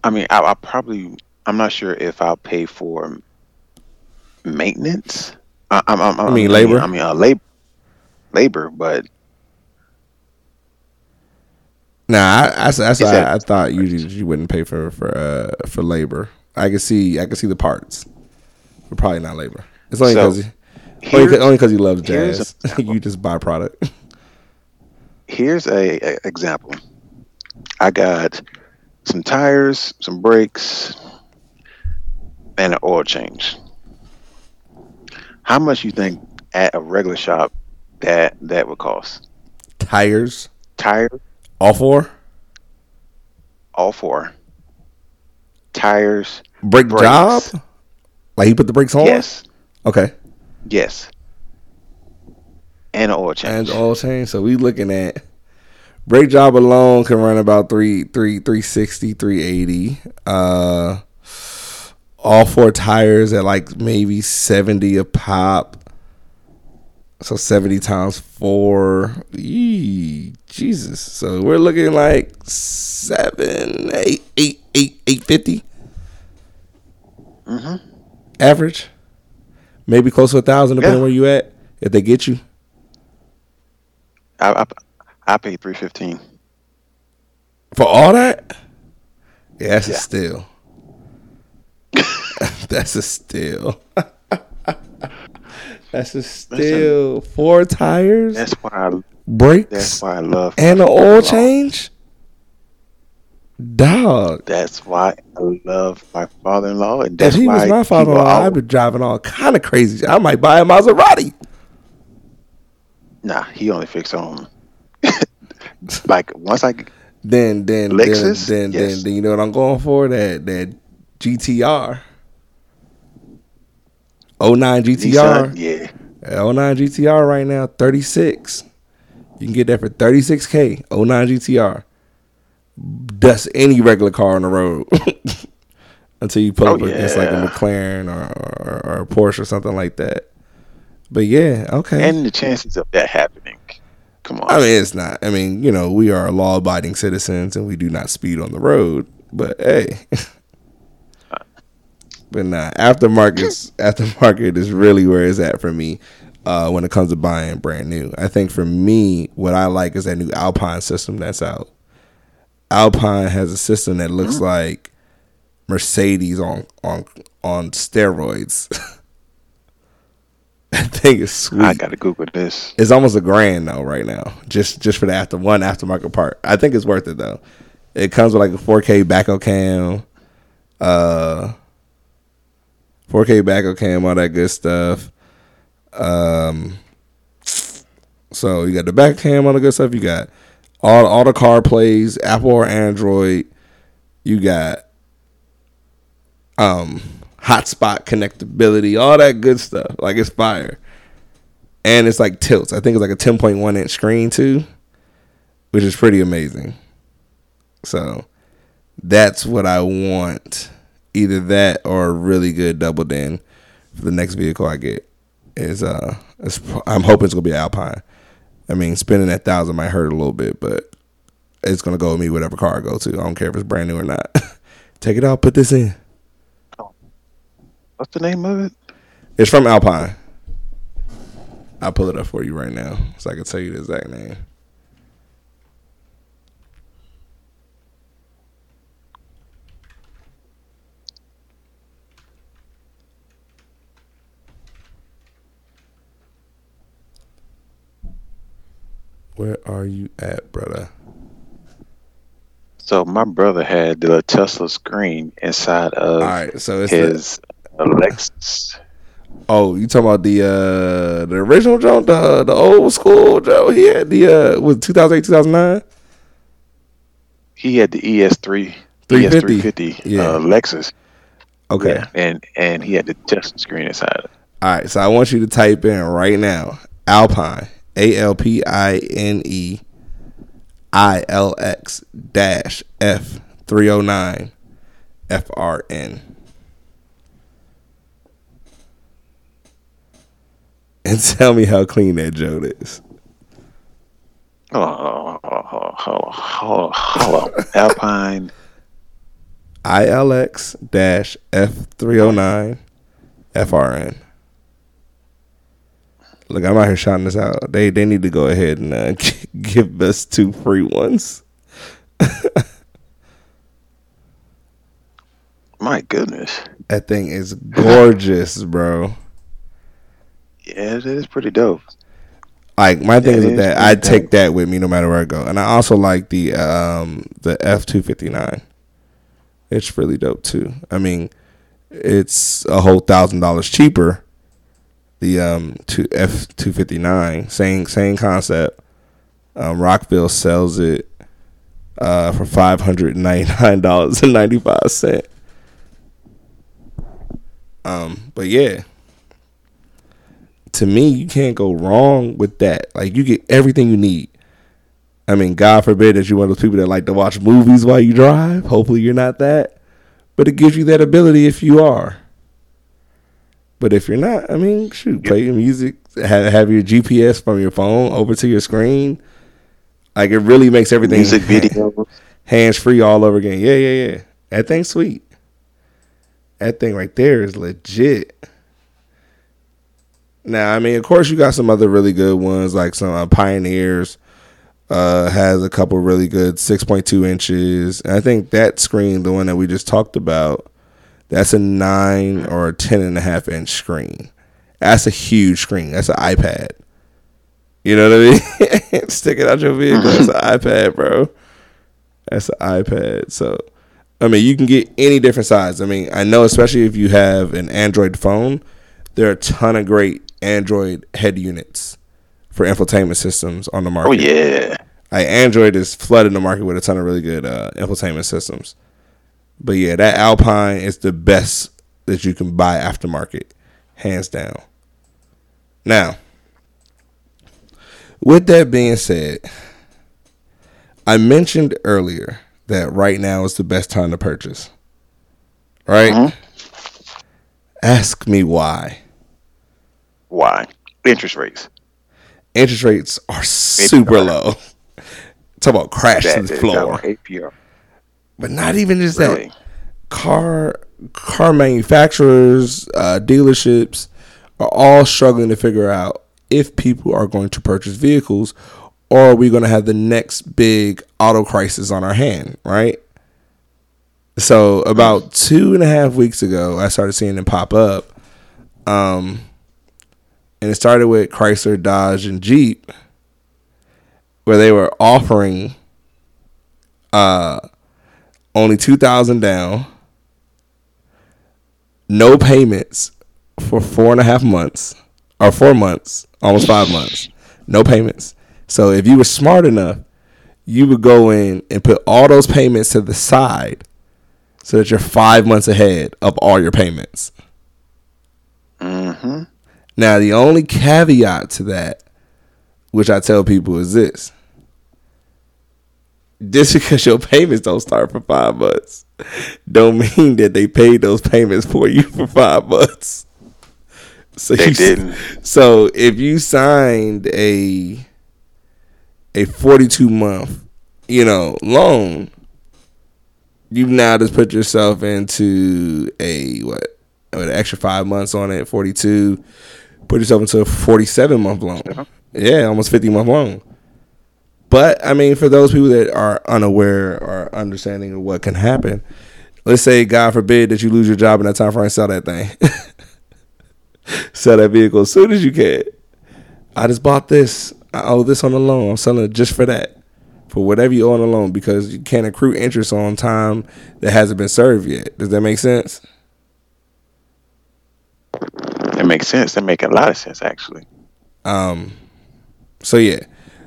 I mean, I, I probably I'm not sure if I'll pay for maintenance. I, I'm, I'm, I mean, labor? I mean, uh, labor, labor, but Nah, I, I, said- I, I thought usually you wouldn't pay for for uh, for labor. I can see I can see the parts, but probably not labor. It's only because Here's, only because you love here's jazz. (laughs) you just buy product. here's a, a example. I got some tires, some brakes, and an oil change. How much you think at a regular shop that that would cost? Tires, Tire, all four. all four. Tires, Brake Brakes. job. Like he put the brakes on. yes, Okay. yes, and an oil And oil change. So we looking at brake job alone can run about three three three sixty three eighty. Uh, all four tires at like maybe seventy a pop. So seventy times four. Yee, Jesus. So we're looking like seven, eight, eight, eight, eight fifty. hmm Average. Maybe close to a thousand, depending Yeah. where you at. If they get you. I, I I paid three fifteen. For all that? Yeah, that's a steal. (laughs) (laughs) that's a steal. (laughs) that's a steal. Four tires, That's why I, that's why I love and an oil father-in-law. change. Dog. That's why I love my father-in-law, and If he why was my he father, will I'd be driving all kind of crazy. I might buy a Maserati. Nah, he only fixed on. (laughs) like once I Then, then, Lexus? then, then, then, then, you know what I'm going for? That that GTR. 09 GTR. Nissan, yeah, L 09 GTR right now, 36. You can get that for 36K. 09 GTR. Dust any regular car on the road (laughs) until you pull Oh, up against like a. McLaren or, or, or a Porsche or something like that. But yeah, okay. and the chances of that happening. Come on, I mean, it's not. I mean, you know, we are law abiding citizens and we do not speed on the road. But hey. (laughs) but nah, aftermarket (laughs) aftermarket is really where it's at for me uh, when it comes to buying brand new. I think for me, what I like is that new Alpine system that's out. Alpine has a system that looks like Mercedes on on on steroids. (laughs) that thing is sweet. I gotta Google this. It's almost a grand though right now, just just for the after one aftermarket part. I think it's worth it though. It comes with like a 4K back cam, uh, 4K back cam, all that good stuff. Um, so you got the back cam, all the good stuff. You got all all the car plays, Apple or Android. You got um hotspot connectability, all that good stuff. Like it's fire and it's like tilts. I think it's like a 10.1 inch screen too, which is pretty amazing. So that's what I want. Either that or a really good double din for the next vehicle I get. Is uh, it's, I'm hoping it's gonna be Alpine. I mean, spending that thousand might hurt a little bit, but it's gonna go with me whatever car I go to. I don't care if it's brand new or not. (laughs) Take it out, put this in. What's the name of it? It's from Alpine. I'll pull it up for you right now so I can tell you the exact name. Where are you at, brother? So my brother had the Tesla screen inside of All right, so it's the, his Lexus. (laughs) oh, you talking about the uh the original Joe, the the old school Joe? He had the uh was 2008 2009. He had the E ES3, 350. ES350 Yeah. uh, Lexus. Okay. Yeah, and and he had the Tesla screen inside. it. All right, so I want you to type in right now Alpine, A L P I N E I L X dash F 309 F R N. And (laughs) tell me how clean that Joe is. Oh, oh, oh, oh. Alpine. I L X dash F 309 F R N. Look, I'm out here shouting this out. They they need to go ahead and uh, (laughs) give us two free ones. (laughs) My goodness. That thing is gorgeous, bro. Yeah, it is pretty dope. Like my thing Yeah, is with that, I'd take that with me no matter where I go. And I also like the um the F two fifty nine. It's really dope too. I mean, it's a whole thousand dollars cheaper. The um two F two fifty nine, same same concept. Um, Rockville sells it uh, for five hundred ninety nine dollars and ninety five cent. Um, but yeah, to me, you can't go wrong with that. Like you get everything you need. I mean, God forbid that you're one of those people that like to watch movies while you drive. Hopefully, you're not that. But it gives you that ability if you are. But if you're not, I mean, shoot, play your music, have, have your GPS from your phone over to your screen. Like it really makes everything Music (laughs) videos. hands free all over again. Yeah, yeah, yeah. That thing's sweet. That thing right there is legit. Now, I mean, of course, you got some other really good ones, like some uh, Pioneers. Uh, has a couple really good 6.2 inches. And I think that screen, the one that we just talked about, that's a nine or a ten and a half inch screen. That's a huge screen. That's an iPad. You know what I mean? (laughs) Stick it out your vehicle. That's an iPad, bro. That's an iPad. So, I mean, you can get any different size. I mean, I know, especially if you have an Android phone, there are a ton of great Android head units for infotainment systems on the market. Oh yeah. Like Android is flooding the market with a ton of really good uh, infotainment systems. But yeah, that Alpine is the best that you can buy aftermarket, hands down. Now, with that being said, I mentioned earlier that right now is the best time to purchase. Right? Mhm. Ask me why. Why? Interest rates. Interest rates are super low. (laughs) Talk about crash to That the is floor. APR. But not even just that. Car car manufacturers, uh, dealerships are all struggling to figure out if people are going to purchase vehicles or are we going to have the next big auto crisis on our hand, right? So about two and a half weeks ago, I started seeing them pop up. Um, and it started with Chrysler, Dodge, and Jeep, where they were offering uh, only two thousand down, no payments for four and a half months or four months, almost five months, no payments. So if you were smart enough, you would go in and put all those payments to the side, so that you're five months ahead of all your payments. Mm-hmm. Now, the only caveat to that, which I tell people, is this. Just because your payments don't start for five months, don't mean that they paid those payments for you for five months. So They you, didn't. So if you signed a a forty two month, you know, loan, you've now just put yourself into a what, an extra five months on it, forty two. Put yourself into a forty seven month loan. Uh-huh. Yeah, almost fifty month loan. But I mean, for those people that are unaware or understanding of what can happen, let's say God forbid that you lose your job in that time frame, and sell that thing, (laughs) sell that vehicle as soon as you can. I just bought this. I owe this on the loan. I'm selling it just for that, for whatever you owe on the loan, because you can't accrue interest on time that hasn't been served yet. Does that make sense? That makes sense. That make a lot of sense actually. Um, so yeah.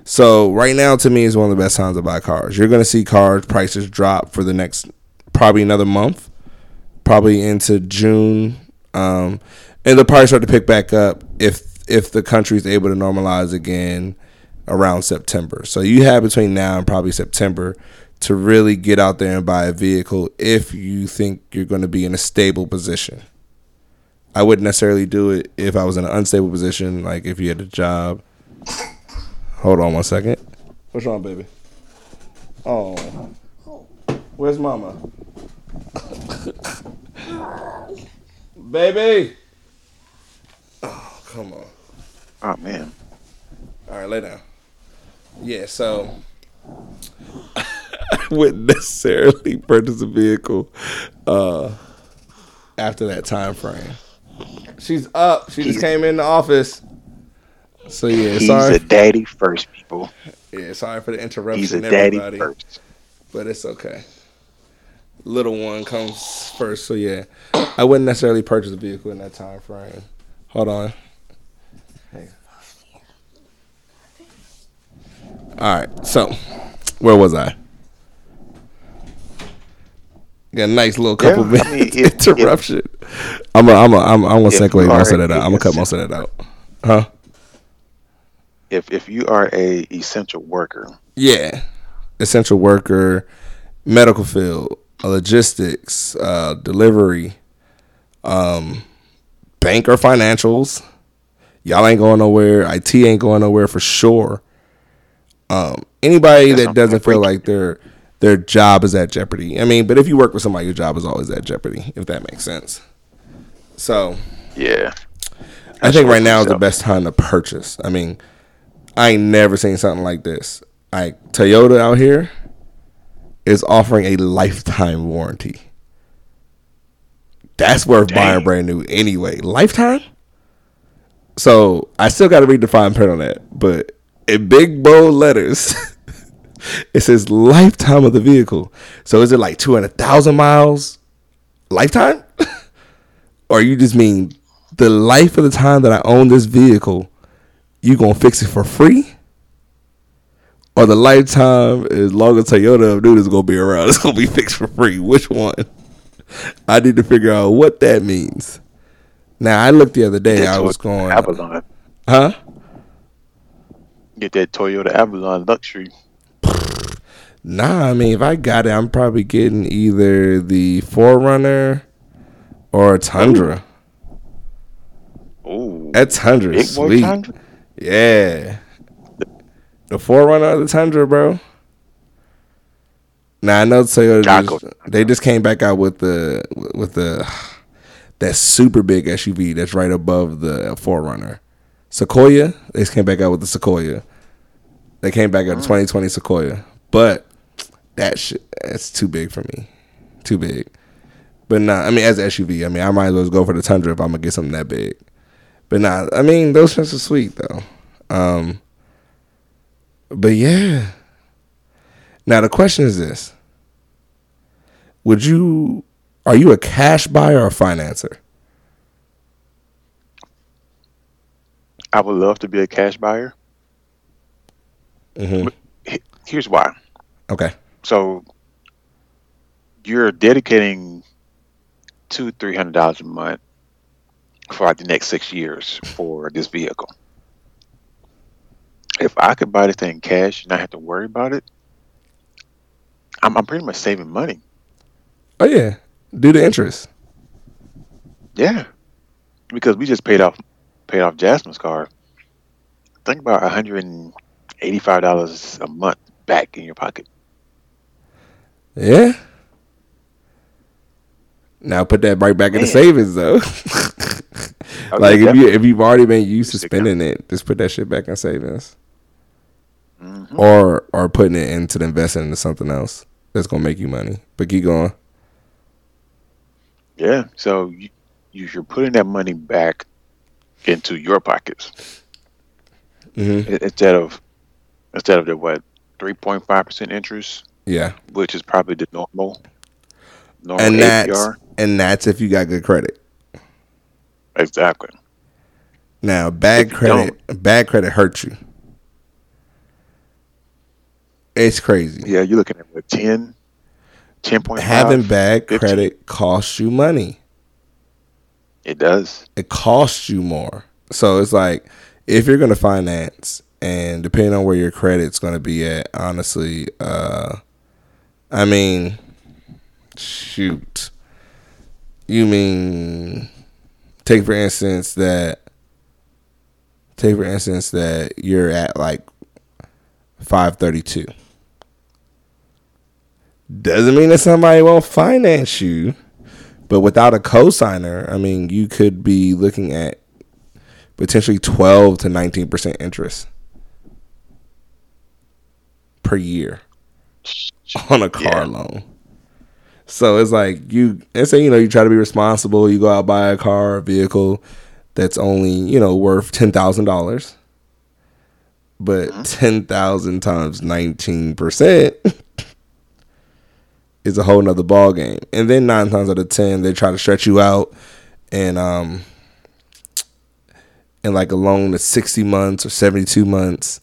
So right now, to me, is one of the best times to buy cars. You're going to see car prices drop for the next probably another month, probably into June, um, and they'll probably start to pick back up if if the country is able to normalize again around September. So you have between now and probably September to really get out there and buy a vehicle if you think you're going to be in a stable position. I wouldn't necessarily do it if I was in an unstable position, like if you had a job. Hold on one second. What's wrong, baby? Oh, where's mama? baby. Oh, come on. Oh man. All right, lay down. Yeah, so (laughs) I wouldn't necessarily purchase a vehicle uh, after that time frame. She's up. She just (clears throat) came in the office. So yeah, He's sorry. a daddy first, people. yeah, sorry for the interruption. He's a daddy everybody. first. but it's okay. Little one comes first, so yeah, I wouldn't necessarily purchase a vehicle in that time frame. Hold on. Hey. All right, so where was I? Got a nice little couple Yeah, I minutes mean, if- interruption. I'm a, I'm a, I'm I'm gonna segue most of that out. I'm gonna cut most of that out. Huh? If if you are a essential worker, Yeah, essential worker, medical field, logistics, uh, delivery, um, bank or financials. Y'all ain't going nowhere. IT ain't going nowhere for sure. Um, anybody that doesn't feel like their their job is at jeopardy. I mean, but if you work with somebody, your job is always at jeopardy. If that makes sense. So yeah, I think right now is the best time to purchase. I mean, I ain't never seen something like this. Like Toyota out here is offering a lifetime warranty. That's worth buying brand new anyway. Lifetime? So I still got to read the fine print on that, but in big bold letters, (laughs) it says lifetime of the vehicle. So is it like two hundred thousand miles, lifetime, (laughs) or you just mean the life of the time that I own this vehicle, you gonna fix it for free? Or the lifetime as long as Toyota dude is gonna be around, (laughs) it's gonna be fixed for free. Which one? I need to figure out what that means. Now I looked the other day. I was going, Avalon. huh? Get that Toyota Avalon luxury. Nah, I mean if I got it, I'm probably getting either the 4Runner or a Tundra. Ooh, That Tundra big boy sweet. Tundra? Yeah. The 4Runner of the Tundra, bro. Now I know Toyota just, they just came back out with the with the that super big SUV that's right above the 4Runner. Sequoia, they just came back out with the Sequoia. They came back out the 2020 mm. Sequoia. But that shit that's too big for me. Too big. But nah, I mean as an SUV, I mean I might as well go for the Tundra if I'm gonna get something that big. But nah, I mean those things are sweet though. Um but yeah. Now the question is this. Would you are you a cash buyer or a financer? I would love to be a cash buyer. hmm Here's why. Okay. So you're dedicating two, three hundred dollars a month for like the next six years for this vehicle. If I could buy this thing cash and not have to worry about it, I'm, I'm pretty much saving money. Oh yeah. due to interest. Yeah, because we just paid off paid off Jasmine's car. Think about hundred and eighty five dollars a month back in your pocket. Yeah. Now put that right back in the savings though. (laughs) Oh, like if you if you've already been used to spending it, just put that shit back in savings. Mhm. Or or putting it into the investing into something else that's gonna make you money. But keep going. Yeah, so you, you you're putting that money back into your pockets hmm instead of instead of the what three point five percent interest, Yeah. which is probably the normal normal And that's APR. and that's if you got good credit. Exactly. Now, bad credit, bad credit hurts you. It's crazy. Yeah, you're looking at what 10, 10.5? Having bad 15. credit costs you money. It does. It costs you more. So it's like if you're gonna finance, and depending on where your credit's gonna be at, honestly, uh, I mean, shoot, you mean take for instance that take for instance that you're at like 532 doesn't mean that somebody won't finance you but without a cosigner i mean you could be looking at potentially 12 to 19% interest per year (laughs) on a car Yeah. loan. So it's like you and say you know you try to be responsible. You go out buy a car, a vehicle that's only you know worth ten thousand dollars, but ten thousand times nineteen percent (laughs) is a whole nother ball game. And then nine times out of ten they try to stretch you out and um and like a loan that's sixty months or seventy two months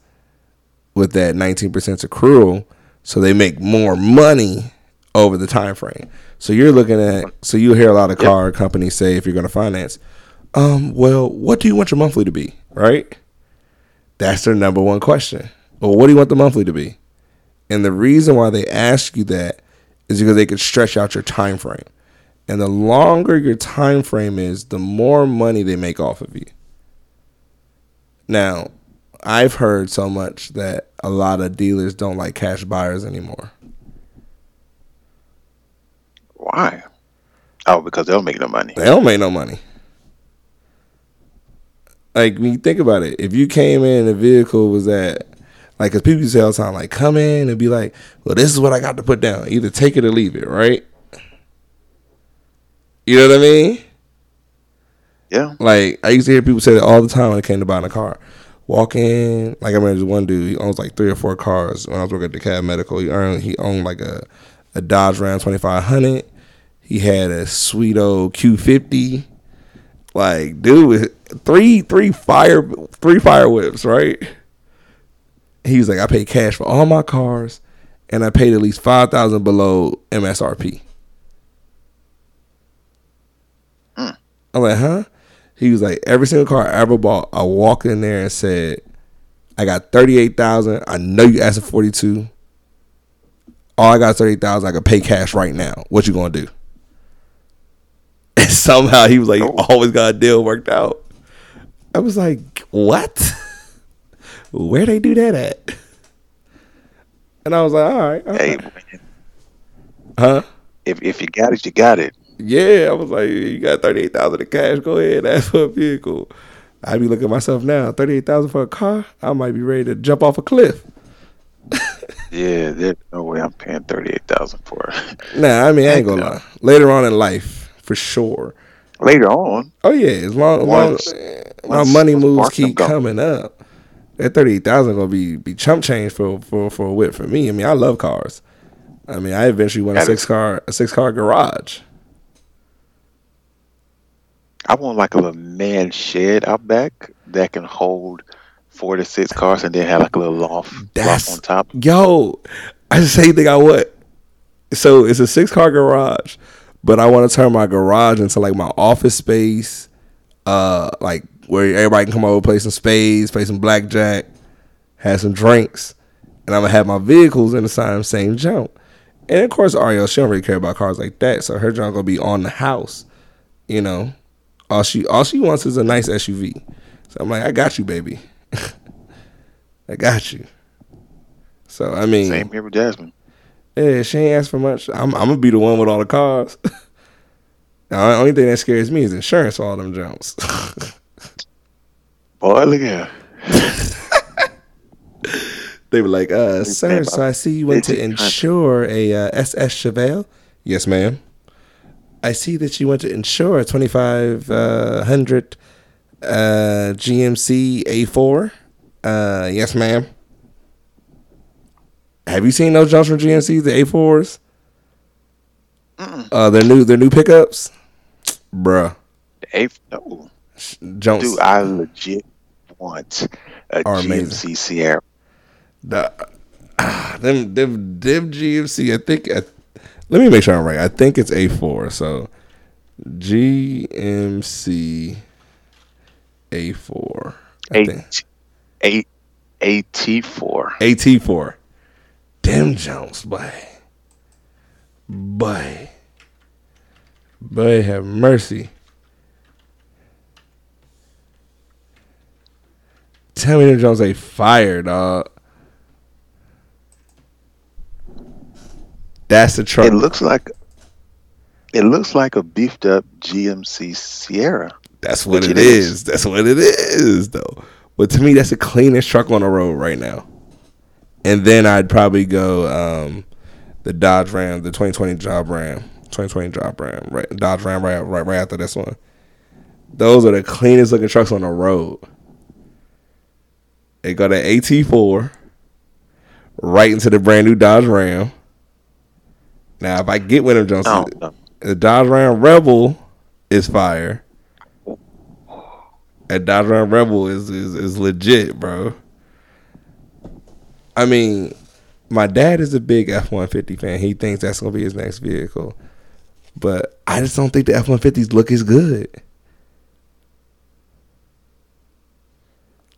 with that 19% accrual so they make more money over the time frame. So you're looking at so you hear a lot of car companies say if you're going to finance um well what do you want your monthly to be right? That's their number one question. Well what do you want the monthly to be? And the reason why they ask you that is because they could stretch out your time frame. And the longer your time frame is the more money they make off of you. Now I've heard so much that a lot of dealers don't like cash buyers anymore. Why? Oh, because they don't make no money. They don't make no money. Like when you think about it, if you came in the vehicle was at like, cause people say all the time, like, come in and be like, well, this is what I got to put down. Either take it or leave it, right? You know what I mean? Yeah. Like I used to hear people say that all the time when it came to buying a car. Walk in, like I remember this one dude. He owns like three or four cars. When I was working at the Cab Medical, he earned he owned like a a Dodge Ram twenty five hundred. He had a sweet old Q fifty. Like dude, three three fire three fire whips, right? He was like, I pay cash for all my cars, and I paid at least five thousand below MSRP. Mm. I'm like, huh? He was like, every single car I ever bought, I walked in there and said, I got thirty eight thousand. I know you asked for forty two. All I got is thirty thousand. I can pay cash right now. What you gonna do? (laughs) And somehow he was like, Oh. always got a deal worked out. I was like, what? Where they do that at? And I was like, all right, all Hey, huh? if if you got it, you got it. Yeah, I was like, you got thirty eight thousand in cash. Go ahead, (laughs) ask for a vehicle. I'd be looking at myself now, thirty eight thousand for a car. I might be ready to jump off a cliff. Yeah, there's no way I'm paying thirty eight thousand for it. Nah, I mean, I ain't gonna lie. Later on in life, for sure. Later on, Oh yeah, as long as Once- my money moves keep go. coming up, that thirty eight thousand gonna be be chump change for for for a whip for me. I mean, I love cars. I mean, I eventually want a six is- car a six car garage. I want like a little man shed out back that can hold four to six cars, and then have like a little loft, That's loft on top. Yo, I the same thing I want. So it's a six car garage, but I want to turn my garage into like my office space, uh, like where everybody can come over, play some spades, play some blackjack, have some drinks, and I'm gonna have my vehicles in the same same jump. And of course, Ariel, she don't really care about cars like that, so her junk gonna be on the house. You know, all she all she wants is a nice SUV. So I'm like, I got you, baby. (laughs) I got you. So I mean, Same here with Jasmine. Yeah, she ain't asked for much. I'm, I'm gonna be the one with all the cars. (laughs) the only thing that scares me is insurance for all them jumps. (laughs) Boy, look at (laughs) they were like, uh, sir, so I see you went to insure a uh, SS Chevelle. Yes, ma'am. I see that you went to insure a 2500 uh, GMC A4. Uh, yes, ma'am. Have you seen those jumps from GMC, the A4s? Uh, their new their new pickups, bruh. eighth. No, Jumps. dude, I legit want a amazing. GMC Sierra. The, ah, (sighs) them, them, them GMC. I think. I, let me make sure I'm right. I think it's A4. So GMC A4. I think. Eight, eight, AT4. AT4. Them Jones, boy. Boy. Boy, have mercy. Tell me them Jones ain't fire, dog. That's the truck. It looks like it looks like a beefed up GMC Sierra. That's what it it is. is. That's what it is, though. But to me, that's the cleanest truck on the road right now. And then I'd probably go um, the Dodge Ram, the 2020 Dodge Ram, 2020 Dodge Ram, right? Dodge Ram right, right, right after this one. Those are the cleanest looking trucks on the road. They got an AT4 right into the brand new Dodge Ram. Now, if I get one of them, Oh, Johnson, no. the Dodge Ram Rebel is fire. And Dodge Ram Rebel is, is is legit, bro. I mean, my dad is a big F one fifty fan. He thinks that's gonna be his next vehicle, but I just don't think the F one fifties look as good.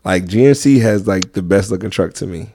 Like GMC has like the best looking truck to me.